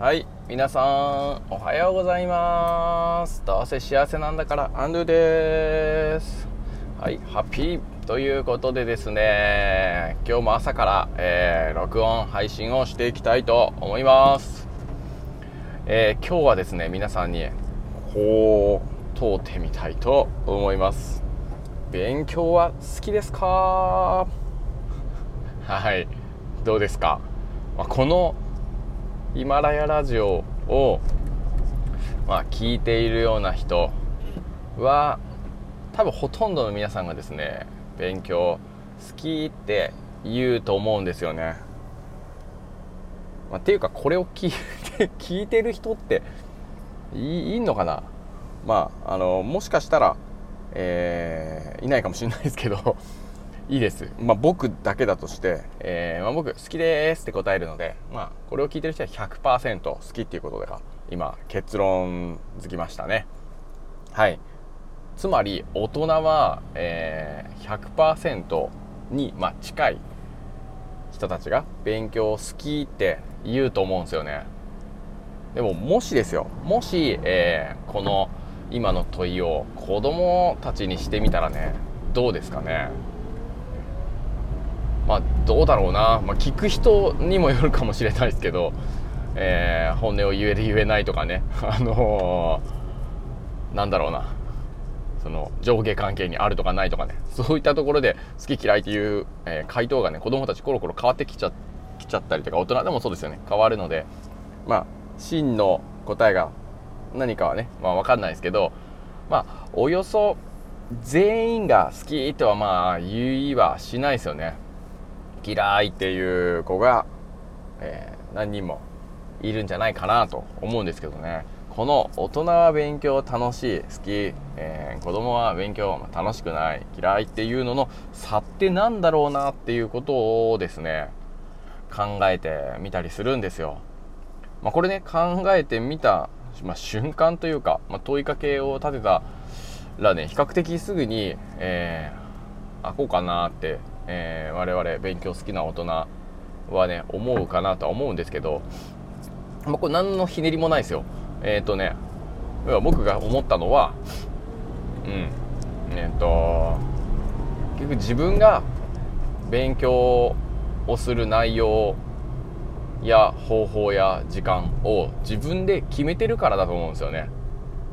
はい皆さんおはようございます。どうせ幸せなんだからアンドゥです。はいハッピーということでですね今日も朝から、えー、録音配信をしていきたいと思います。えー、今日はですね皆さんにこう通ってみたいと思います。勉強は好きですか？はいどうですか、まあ、このヒマラヤラジオを、まあ、聞いているような人は多分ほとんどの皆さんがですね勉強好きって言うと思うんですよね。まあ、っていうかこれを聞いて聞いてる人っていいんのかな？まああのもしかしたら、えー、いないかもしれないですけどいいです。まあ、僕だけだとして、えー、まあ、僕好きですって答えるので、まあ、これを聞いてる人は100%好きっていうことが今結論づきましたね。はい。つまり大人は、えー、100%に、まあ、近い人たちが勉強好きって言うと思うんですよね。でももしですよもし、えー、この今の問いを子供たちにしてみたらねどうですかね？まあどうだろうな、まあ、聞く人にもよるかもしれないですけど、えー、本音を言える言えないとかね。あのー、なんだろうな。その上下関係にあるとかないとかね。そういったところで好き嫌いという、えー、回答がね子供たちコロコロ変わってきちゃきちゃったりとか大人でもそうですよね。変わるのでまあ真の答えが何かはねまあ分かんないですけどまあおよそ全員が好きとはまあ言いはしないですよね。嫌いっていう子が、えー、何人もいるんじゃないかなと思うんですけどねこの大人は勉強楽しい好き、えー、子供は勉強楽しくない嫌いっていうのの差って何だろうなっていうことをですね考えてみたりするんですよ。まあ、これね考えてみた、まあ、瞬間というか、まあ、問いかけを立てたらね比較的すぐに、えー、あこうかなってえー、我々勉強好きな大人はね思うかなとは思うんですけど、まあ、これ何のひねりもないですよ。えっ、ー、とね僕が思ったのはうんえっ、ー、と結局自分が勉強をする内容や方法や時間を自分で決めてるからだと思うんですよね。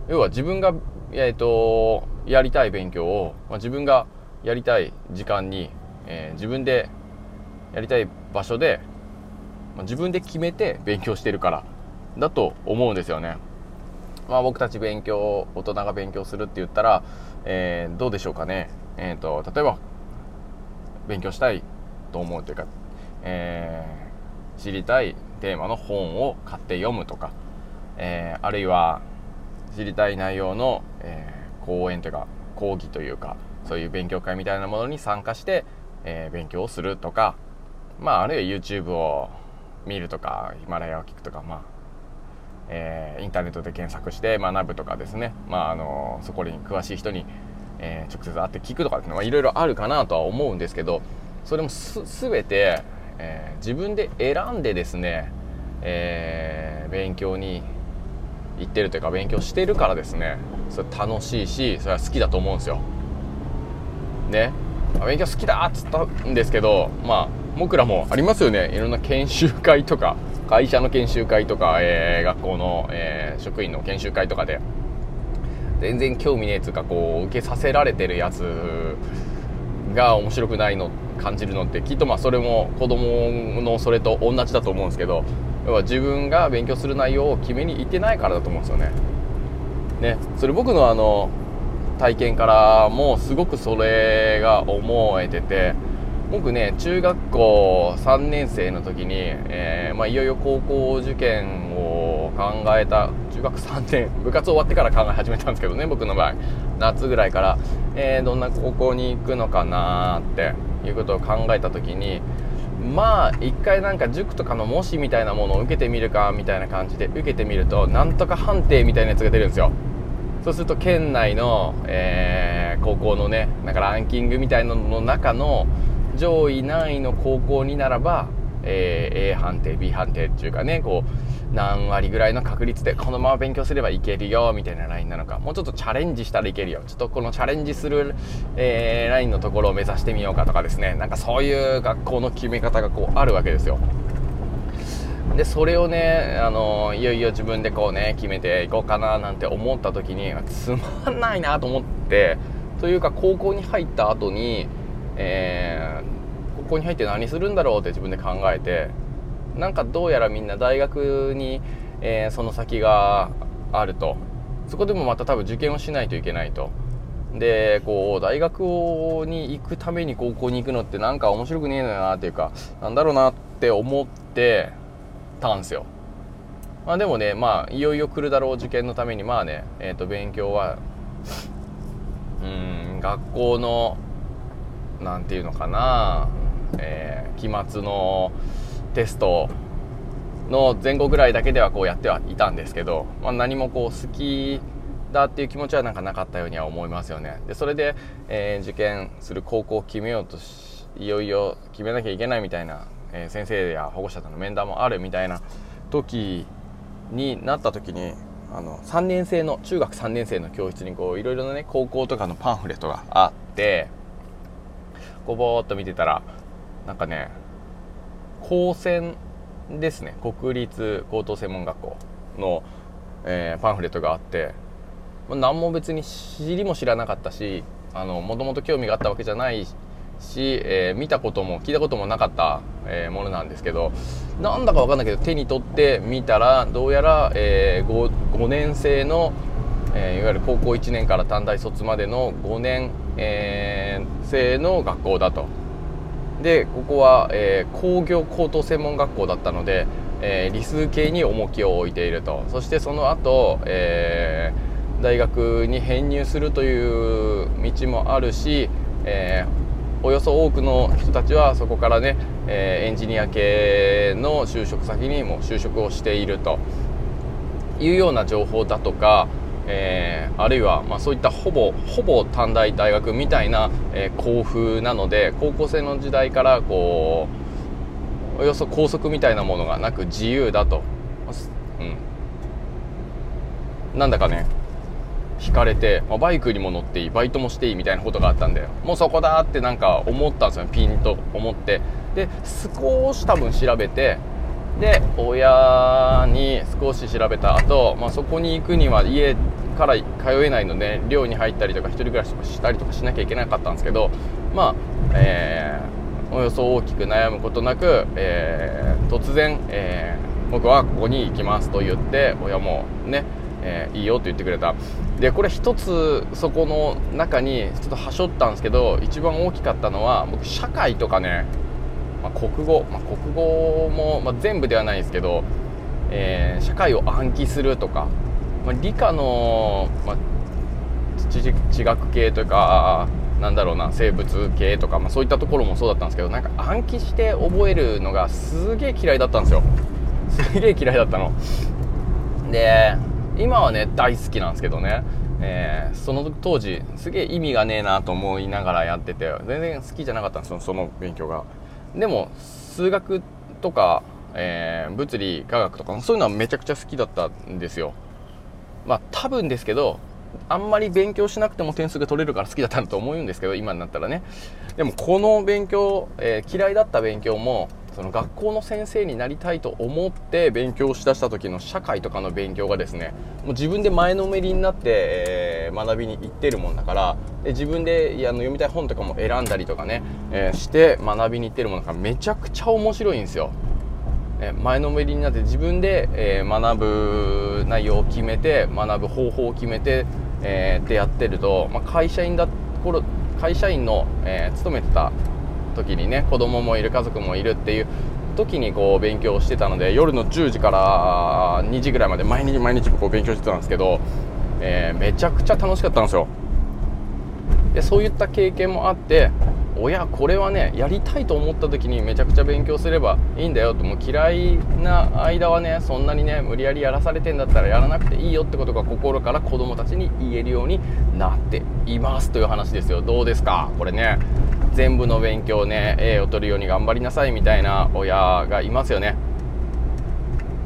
要は自分が、えーと、やりたい勉強を、まあ、自分がやりたい時間にえー、自分でやりたい場所で、まあ、自分で決めて勉強してるからだと思うんですよね。まあ、僕たち勉強大人が勉強するって言ったら、えー、どうでしょうかね、えーと、例えば勉強したいと思うというか、えー、知りたいテーマの本を買って読むとか、えー、あるいは知りたい内容の、え講演というか講義というかそういう勉強会みたいなものに参加してえー、勉強をするとか、まあ、あるいは YouTube を見るとかヒマラヤを聞くとか、まあえー、インターネットで検索して学ぶとかですね、まあ、あのそこに詳しい人に、えー、直接会って聞くとかっていうのはいろいろあるかなとは思うんですけどそれもす全て、えー、自分で選んでですね、え勉強に行ってるというか勉強してるからですね。それ楽しいしそれは好きだと思うんですよ。ね。勉強好きだっつったんですけどまあ僕らもありますよね。いろんな研修会とか会社の研修会とか、えー、学校の、えー、職員の研修会とかで。全然興味ねえつうかこう受けさせられてるやつが面白くないの感じるのってきっとまあそれも子供のそれと同じだと思うんですけど要は自分が勉強する内容を決めに行ってないからだと思うんですよね。ね。それ僕のあの体験からもうすごくそれが思えてて僕ね中学校3年生の時に、えー、まあ、いよいよ高校受験を考えた中学3年 部活終わってから考え始めたんですけどね僕の場合。夏ぐらいから、えー、どんな高校に行くのかなっていうことを考えた時にまあ一回なんか塾とかの模試みたいなものを受けてみるかみたいな感じで受けてみるとなんとか判定みたいなやつが出るんですよ。そうすると県内の、えー、高校のねなんかランキングみたいなのの中の上位何位の高校にならば、えー、A 判定 B 判定っていうかねこう何割ぐらいの確率でこのまま勉強すればいけるよみたいなラインなのか。もうちょっとチャレンジしたらいけるよ。ちょっとこのチャレンジする、えー、ラインのところを目指してみようかとかですね。なんかそういう学校の決め方がこうあるわけですよ。でそれをねあのいよいよ自分でこうね決めていこうかななんて思った時につまんないなと思ってというか高校に入った後に、えー、高校に入って何するんだろうって自分で考えてなんかどうやらみんな大学に、えー、その先があると。そこでもまた多分受験をしないといけないと。でこう大学に行くために高校に行くのってなんか面白くねえのよなっていうかなんだろうなって思ってたんですよ。まあ、でもね、まあ、いよいよ来るだろう受験のために、まあね、えっ、ー、と、勉強は、うん、学校の、なんていうのかな、えー、期末のテストの前後ぐらいだけではこうやってはいたんですけど、まあ、何もこう好きだっていう気持ちはなんかなかったようには思いますよね。で、それで、えー、受験する高校を決めようとし、いよいよ決めなきゃいけないみたいなえー、先生や保護者との面談もあるみたいな時になった時にあの3年生の中学3年生の教室にこういろいろなね高校とかのパンフレットがあってこうぼーっと見てたらなんかね高専ですね。国立高等専門学校の、えー、パンフレットがあって、まあ、何も別に知りも知らなかったしもともと興味があったわけじゃないし、えー、見たことも聞いたこともなかった、えー、ものなんですけどなんだか分かんないけど手に取ってみたらどうやら、えー、5, 5年生の、えー、いわゆる高校1年から短大卒までの5年、えー、生の学校だと。でここは、えー、工業高等専門学校だったので、えー、理数系に重きを置いていると。そしてその後、えー、大学に編入するという道もあるし、えー、およそ多くの人たちはそこからね、えー、エンジニア系の就職先にも就職をしていると。いうような情報だとか、えー、あるいは、まあ、そういったほぼほぼ短大大学みたいな、えー、校風なので高校生の時代からこうおよそ校則みたいなものがなく自由だと、うん、なんだかね引かれて、まあ、バイクにも乗っていいバイトもしていいみたいなことがあったんでもうそこだってなんか思ったんですよ。ピンと思って。で少し多分調べてで親に少し調べた後、まあそこに行くには家から通えないので寮に入ったりとか1人暮らししたりとかしなきゃいけなかったんですけどまあえー、およそ大きく悩むことなく、えー、突然、えー、僕はここに行きますと言って親もねえー、いいよと言ってくれた。でこれ一つそこの中にちょっとはしょったんですけど一番大きかったのは僕社会とかね、まあ、国語、まあ、国語も、まあ、全部ではないですけど、えー、社会を暗記するとか、ま理科の、ま地学系というかなんだろうな生物系とか、まそういったところもそうだったんですけどなんか暗記して覚えるのがすげえ嫌いだったんですよ。すげえ嫌いだったの。で今はね大好きなんですけどね、えー、その当時すげえ意味がねえなと思いながらやってて全然好きじゃなかったんですよその勉強が。でも数学とか、えー、物理科学とかそういうのはめちゃくちゃ好きだったんですよ。まあ多分ですけどあんまり勉強しなくても点数が取れるから好きだったんだと思うんですけど今になったらね。でもこの勉強、えー、嫌いだった勉強もその学校の先生になりたいと思って勉強しだした時の社会とかの勉強がですねもう自分で前のめりになって、えー、学びに行ってるもんだからで自分でいやの読みたい本とかも選んだりとかね、えー、して学びに行ってるものがめちゃくちゃ面白いんですよ。え前のめりになって自分で、えー、学ぶ内容を決めて学ぶ方法を決めて、えー、ってやってると、まあ、会社員だ頃会社員の、えー、勤めてた時にね子供もいる家族もいるっていう時にこう勉強してたので夜の10時から2時ぐらいまで毎日毎日こう勉強してたんですけど、えー、めちゃくちゃ楽しかったんですよ。でそういった経験もあって親これはねやりたいと思った時にめちゃくちゃ勉強すればいいんだよともう嫌いな間はねそんなにね無理やりやらされてんだったらやらなくていいよってことが心から子供たちに言えるようになっていますという話ですよ。どうですか？これね。全部の勉強ね A を取るように頑張りなさいみたいな親がいますよね。